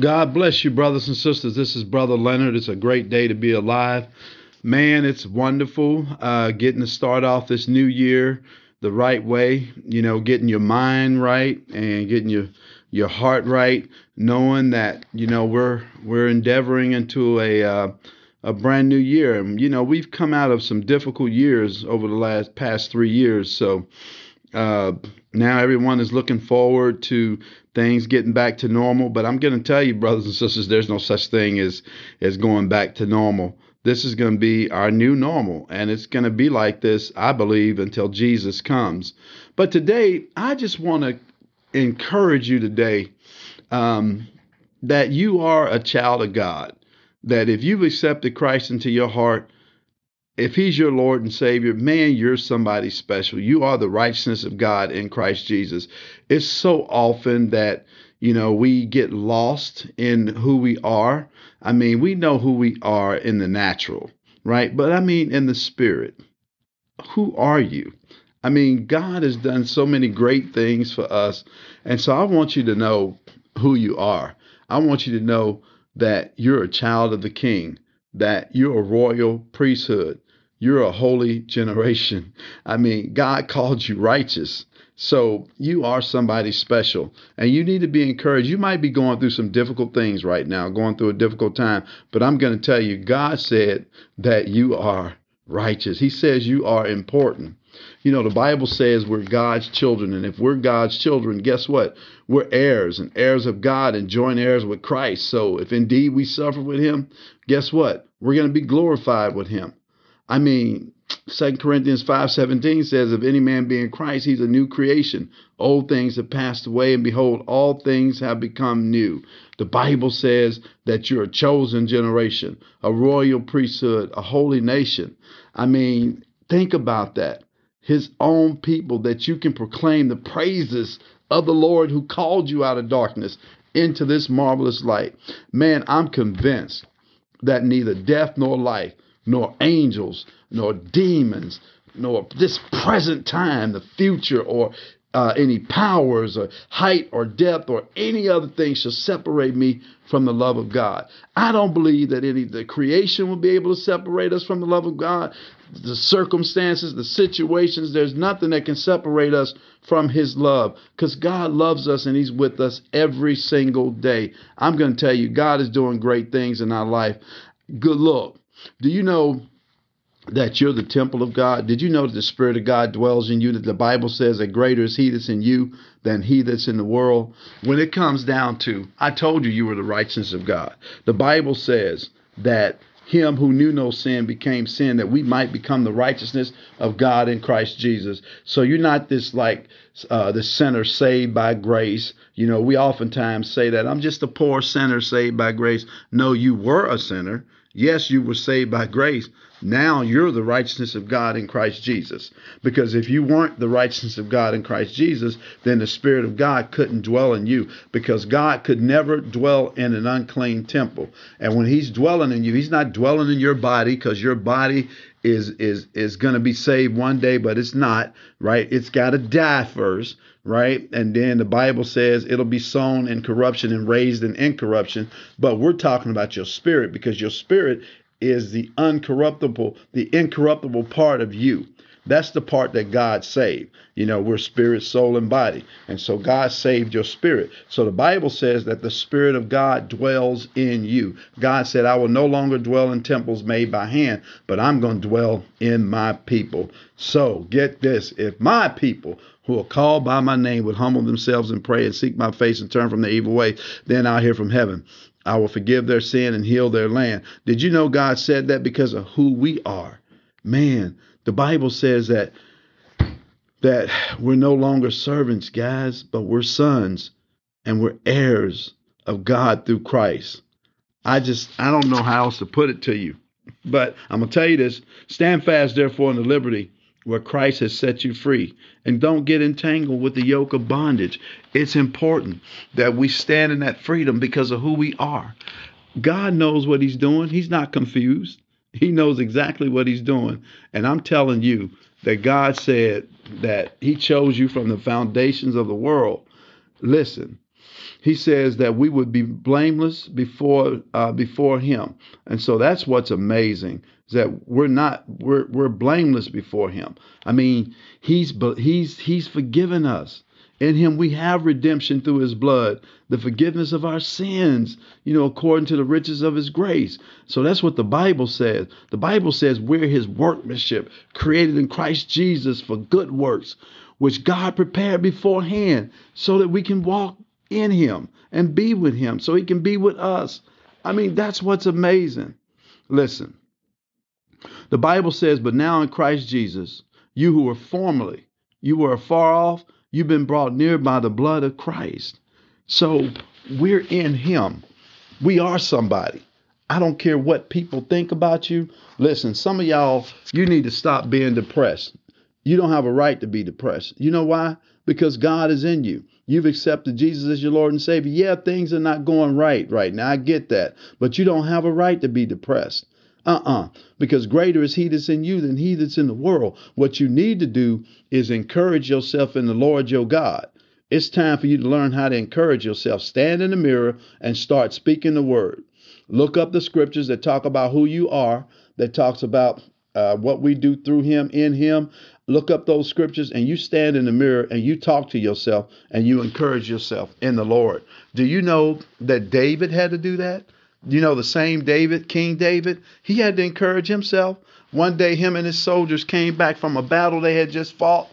God bless you, brothers and sisters. This is Brother Leonard. It's a great day to be alive. Man, it's wonderful uh, getting to start off this new year the right way, you know, getting your mind right and getting your your heart right, knowing that, you know, we're we're endeavoring into a uh, a brand new year. And you know, we've come out of some difficult years over the last past 3 years. So, uh, now everyone is looking forward to things getting back to normal. But I'm going to tell you, brothers and sisters, there's no such thing as as going back to normal. This is going to be our new normal, and it's going to be like this, I believe, until Jesus comes. But today, I just want to encourage you today um, that you are a child of God. That if you've accepted Christ into your heart, if he's your Lord and Savior, man, you're somebody special. You are the righteousness of God in Christ Jesus. It's so often that, you know, we get lost in who we are. I mean, we know who we are in the natural, right? But I mean, in the spirit, who are you? I mean, God has done so many great things for us. And so I want you to know who you are. I want you to know that you're a child of the King, that you're a royal priesthood, you're a holy generation. I mean, God called you righteous. So you are somebody special and you need to be encouraged. You might be going through some difficult things right now, going through a difficult time, but I'm going to tell you, God said that you are righteous. He says you are important. You know, the Bible says we're God's children, and if we're God's children, guess what? We're heirs and heirs of God and joint heirs with Christ. So if indeed we suffer with Him, guess what? We're going to be glorified with Him. I mean, Second Corinthians 5:17 says, If any man be in Christ, he's a new creation. Old things have passed away, and behold, all things have become new. The Bible says that you're a chosen generation, a royal priesthood, a holy nation. I mean, think about that. His own people, that you can proclaim the praises of the Lord who called you out of darkness into this marvelous light. Man, I'm convinced that neither death nor life nor angels, nor demons, nor this present time, the future, or uh, any powers, or height, or depth, or any other thing shall separate me from the love of God. I don't believe that any the creation will be able to separate us from the love of God. The circumstances, the situations, there's nothing that can separate us from His love because God loves us and He's with us every single day. I'm going to tell you, God is doing great things in our life. Good look. Do you know that you're the temple of God? Did you know that the Spirit of God dwells in you? That the Bible says that greater is He that's in you than He that's in the world? When it comes down to, I told you you were the righteousness of God. The Bible says that him who knew no sin became sin that we might become the righteousness of God in Christ Jesus. So you're not this like uh, the sinner saved by grace. You know, we oftentimes say that I'm just a poor sinner saved by grace. No, you were a sinner. Yes, you were saved by grace. Now you're the righteousness of God in Christ Jesus. Because if you weren't the righteousness of God in Christ Jesus, then the Spirit of God couldn't dwell in you. Because God could never dwell in an unclean temple. And when He's dwelling in you, He's not dwelling in your body because your body is is is going to be saved one day, but it's not, right? It's got to die first, right? And then the Bible says it'll be sown in corruption and raised in incorruption. But we're talking about your spirit because your spirit is the uncorruptible, the incorruptible part of you. That's the part that God saved. You know, we're spirit, soul, and body. And so God saved your spirit. So the Bible says that the Spirit of God dwells in you. God said, I will no longer dwell in temples made by hand, but I'm going to dwell in my people. So get this if my people who are called by my name would humble themselves and pray and seek my face and turn from their evil way, then I'll hear from heaven. I will forgive their sin and heal their land. Did you know God said that because of who we are? Man, the Bible says that that we're no longer servants, guys, but we're sons and we're heirs of God through Christ. I just I don't know how else to put it to you. But I'm gonna tell you this: stand fast, therefore, in the liberty where Christ has set you free. And don't get entangled with the yoke of bondage. It's important that we stand in that freedom because of who we are. God knows what He's doing, He's not confused. He knows exactly what he's doing. And I'm telling you that God said that he chose you from the foundations of the world. Listen, he says that we would be blameless before uh, before him and so that's what's amazing is that we're not we're we're blameless before him i mean he's he's he's forgiven us in him we have redemption through his blood, the forgiveness of our sins, you know, according to the riches of his grace. So that's what the Bible says. The Bible says we're his workmanship, created in Christ Jesus for good works, which God prepared beforehand so that we can walk in him and be with him, so he can be with us. I mean, that's what's amazing. Listen, the Bible says, But now in Christ Jesus, you who were formerly, you were afar off, You've been brought near by the blood of Christ. So we're in Him. We are somebody. I don't care what people think about you. Listen, some of y'all, you need to stop being depressed. You don't have a right to be depressed. You know why? Because God is in you. You've accepted Jesus as your Lord and Savior. Yeah, things are not going right right now. I get that. But you don't have a right to be depressed. Uh uh-uh. uh Because greater is He that's in you than He that's in the world. What you need to do is encourage yourself in the Lord your God. It's time for you to learn how to encourage yourself. Stand in the mirror and start speaking the word. Look up the scriptures that talk about who you are, that talks about uh, what we do through Him, in Him. Look up those scriptures and you stand in the mirror and you talk to yourself and you encourage yourself in the Lord. Do you know that David had to do that? You know, the same David, King David, he had to encourage himself. One day, him and his soldiers came back from a battle they had just fought,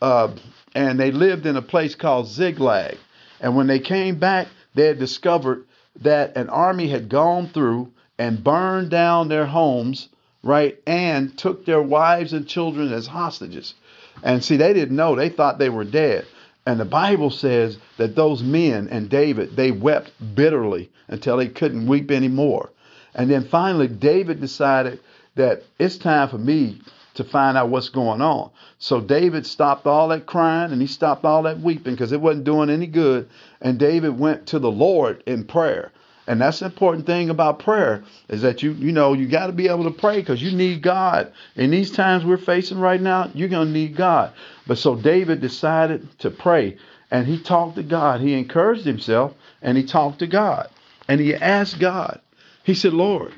uh, and they lived in a place called Ziklag. And when they came back, they had discovered that an army had gone through and burned down their homes, right, and took their wives and children as hostages. And see, they didn't know, they thought they were dead. And the Bible says that those men and David, they wept bitterly until they couldn't weep anymore. And then finally, David decided that it's time for me to find out what's going on. So David stopped all that crying and he stopped all that weeping because it wasn't doing any good. And David went to the Lord in prayer. And that's the important thing about prayer is that you you know you got to be able to pray because you need God. In these times we're facing right now, you're gonna need God. But so David decided to pray and he talked to God. He encouraged himself and he talked to God and he asked God. He said, Lord,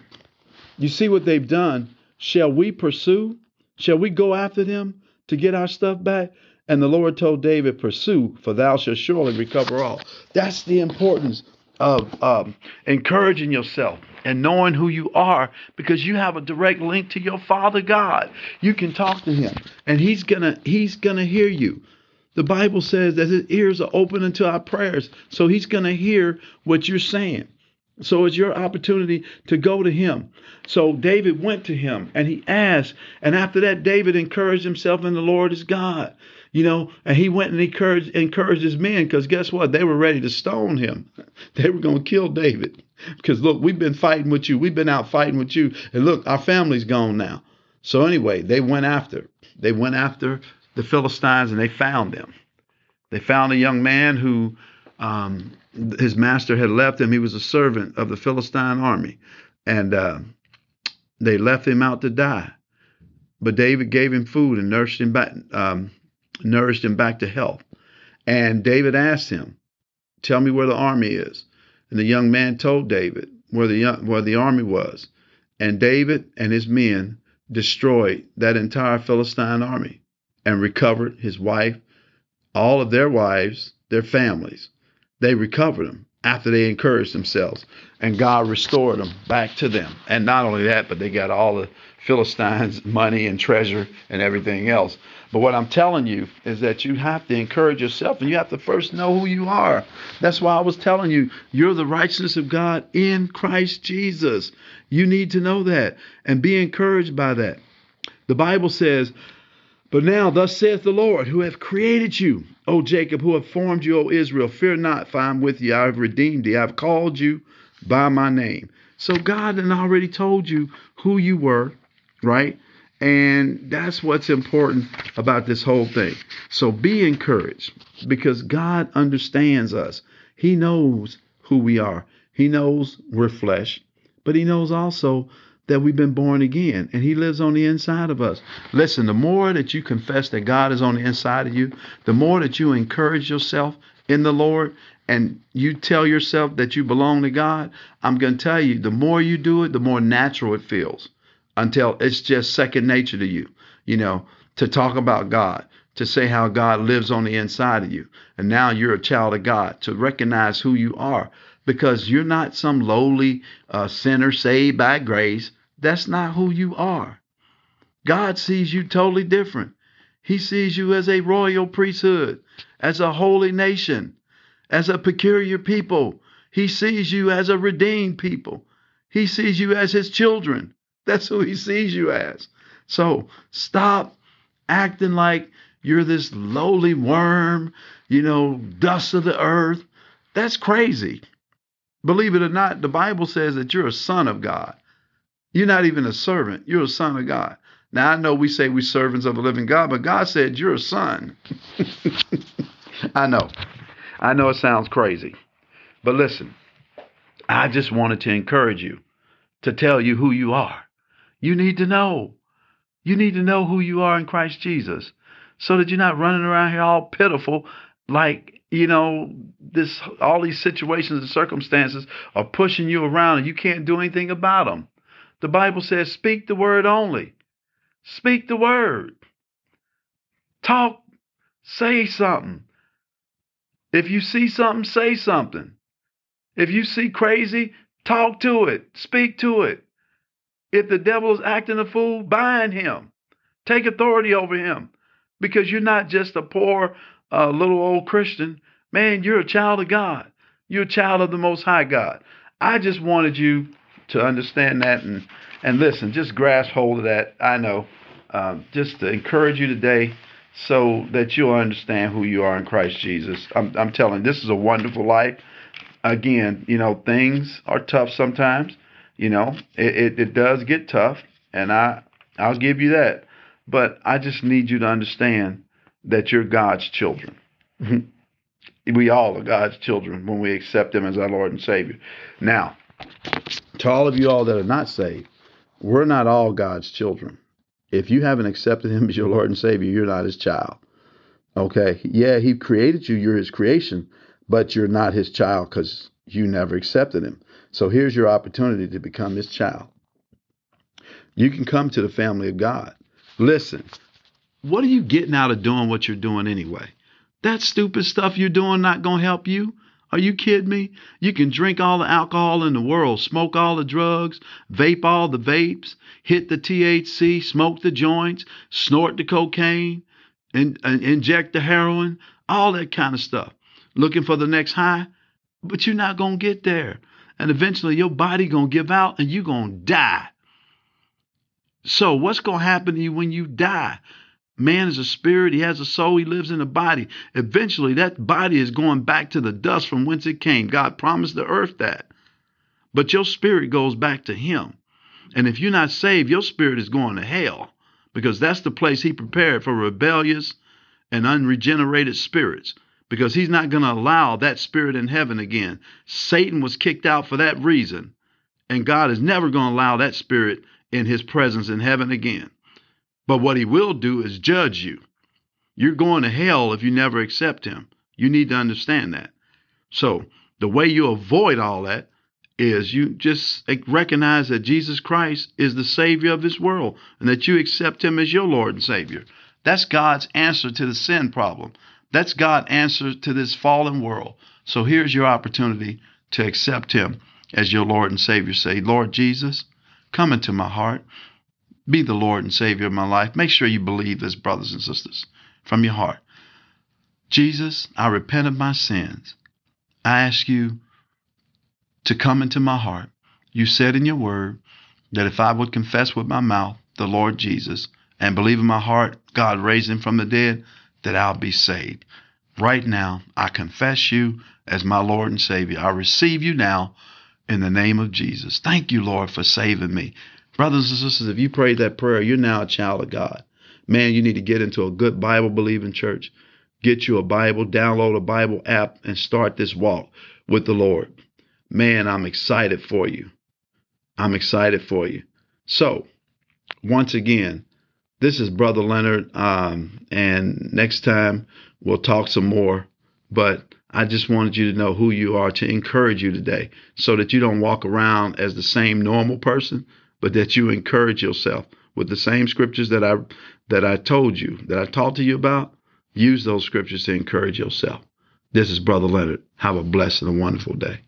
you see what they've done. Shall we pursue? Shall we go after them to get our stuff back? And the Lord told David, Pursue, for thou shalt surely recover all. That's the importance of um, encouraging yourself and knowing who you are because you have a direct link to your father god. You can talk to him and he's gonna he's gonna hear you. The bible says that his ears are open unto our prayers so he's gonna hear what you're saying. So it's your opportunity to go to him. So david went to him and he asked and after that david encouraged himself in the lord as god you know, and he went and encouraged encouraged his men because guess what? They were ready to stone him. They were going to kill David because look, we've been fighting with you. We've been out fighting with you, and look, our family's gone now. So anyway, they went after. They went after the Philistines and they found them. They found a young man who um, his master had left him. He was a servant of the Philistine army, and uh, they left him out to die. But David gave him food and nursed him back. Um, nourished him back to health. And David asked him, Tell me where the army is. And the young man told David where the, where the army was. And David and his men destroyed that entire Philistine army and recovered his wife, all of their wives, their families. They recovered them after they encouraged themselves. And God restored them back to them. And not only that, but they got all the Philistines' money and treasure and everything else. But what I'm telling you is that you have to encourage yourself and you have to first know who you are. That's why I was telling you, you're the righteousness of God in Christ Jesus. You need to know that and be encouraged by that. The Bible says, But now, thus saith the Lord, who hath created you, O Jacob, who have formed you, O Israel, fear not, for I am with you. I have redeemed you. I have called you by my name. So God had already told you who you were, right? And that's what's important about this whole thing. So be encouraged because God understands us. He knows who we are. He knows we're flesh, but He knows also that we've been born again and He lives on the inside of us. Listen, the more that you confess that God is on the inside of you, the more that you encourage yourself in the Lord and you tell yourself that you belong to God, I'm going to tell you the more you do it, the more natural it feels until it's just second nature to you, you know, to talk about God, to say how God lives on the inside of you. And now you're a child of God, to recognize who you are because you're not some lowly uh, sinner saved by grace. That's not who you are. God sees you totally different. He sees you as a royal priesthood, as a holy nation as a peculiar people. He sees you as a redeemed people. He sees you as his children. That's who he sees you as. So stop acting like you're this lowly worm, you know, dust of the earth. That's crazy. Believe it or not, the Bible says that you're a son of God. You're not even a servant, you're a son of God. Now, I know we say we're servants of the living God, but God said you're a son. I know. I know it sounds crazy, but listen, I just wanted to encourage you to tell you who you are. You need to know. You need to know who you are in Christ Jesus so that you're not running around here all pitiful like, you know, this all these situations and circumstances are pushing you around and you can't do anything about them. The Bible says speak the word only. Speak the word. Talk, say something. If you see something, say something. If you see crazy, talk to it, speak to it. If the devil is acting a fool, bind him. Take authority over him because you're not just a poor uh, little old Christian. Man, you're a child of God. You're a child of the Most High God. I just wanted you to understand that and, and listen, just grasp hold of that. I know. Um, just to encourage you today so that you'll understand who you are in Christ Jesus. I'm, I'm telling you, this is a wonderful life. Again, you know, things are tough sometimes. You know, it, it, it does get tough, and I I'll give you that. But I just need you to understand that you're God's children. Mm-hmm. we all are God's children when we accept Him as our Lord and Savior. Now, to all of you all that are not saved, we're not all God's children if you haven't accepted him as your Lord and Savior, you're not his child. Okay. Yeah, he created you, you're his creation, but you're not his child because you never accepted him. So here's your opportunity to become his child. You can come to the family of God. Listen, what are you getting out of doing what you're doing anyway? That stupid stuff you're doing not going to help you. Are you kidding me? You can drink all the alcohol in the world, smoke all the drugs, vape all the vapes, hit the THC, smoke the joints, snort the cocaine, and uh, inject the heroin, all that kind of stuff. Looking for the next high, but you're not going to get there. And eventually your body going to give out and you're going to die. So what's going to happen to you when you die? Man is a spirit, he has a soul, he lives in a body. Eventually, that body is going back to the dust from whence it came. God promised the earth that. But your spirit goes back to him. And if you're not saved, your spirit is going to hell because that's the place he prepared for rebellious and unregenerated spirits because he's not going to allow that spirit in heaven again. Satan was kicked out for that reason, and God is never going to allow that spirit in his presence in heaven again. But what he will do is judge you. You're going to hell if you never accept him. You need to understand that. So, the way you avoid all that is you just recognize that Jesus Christ is the Savior of this world and that you accept Him as your Lord and Savior. That's God's answer to the sin problem. That's God's answer to this fallen world. So here's your opportunity to accept Him as your Lord and Savior. Say, Lord Jesus, come into my heart. Be the Lord and Savior of my life. Make sure you believe this, brothers and sisters, from your heart. Jesus, I repent of my sins. I ask you to come into my heart. You said in your word that if I would confess with my mouth the Lord Jesus and believe in my heart God raised him from the dead, that I'll be saved. Right now, I confess you as my Lord and Savior. I receive you now in the name of Jesus. Thank you, Lord, for saving me. Brothers and sisters, if you prayed that prayer, you're now a child of God. Man, you need to get into a good Bible believing church. Get you a Bible, download a Bible app, and start this walk with the Lord. Man, I'm excited for you. I'm excited for you. So, once again, this is Brother Leonard, um, and next time we'll talk some more. But I just wanted you to know who you are to encourage you today so that you don't walk around as the same normal person, but that you encourage yourself with the same scriptures that I that I told you, that I talked to you about. Use those scriptures to encourage yourself. This is Brother Leonard. Have a blessed and wonderful day.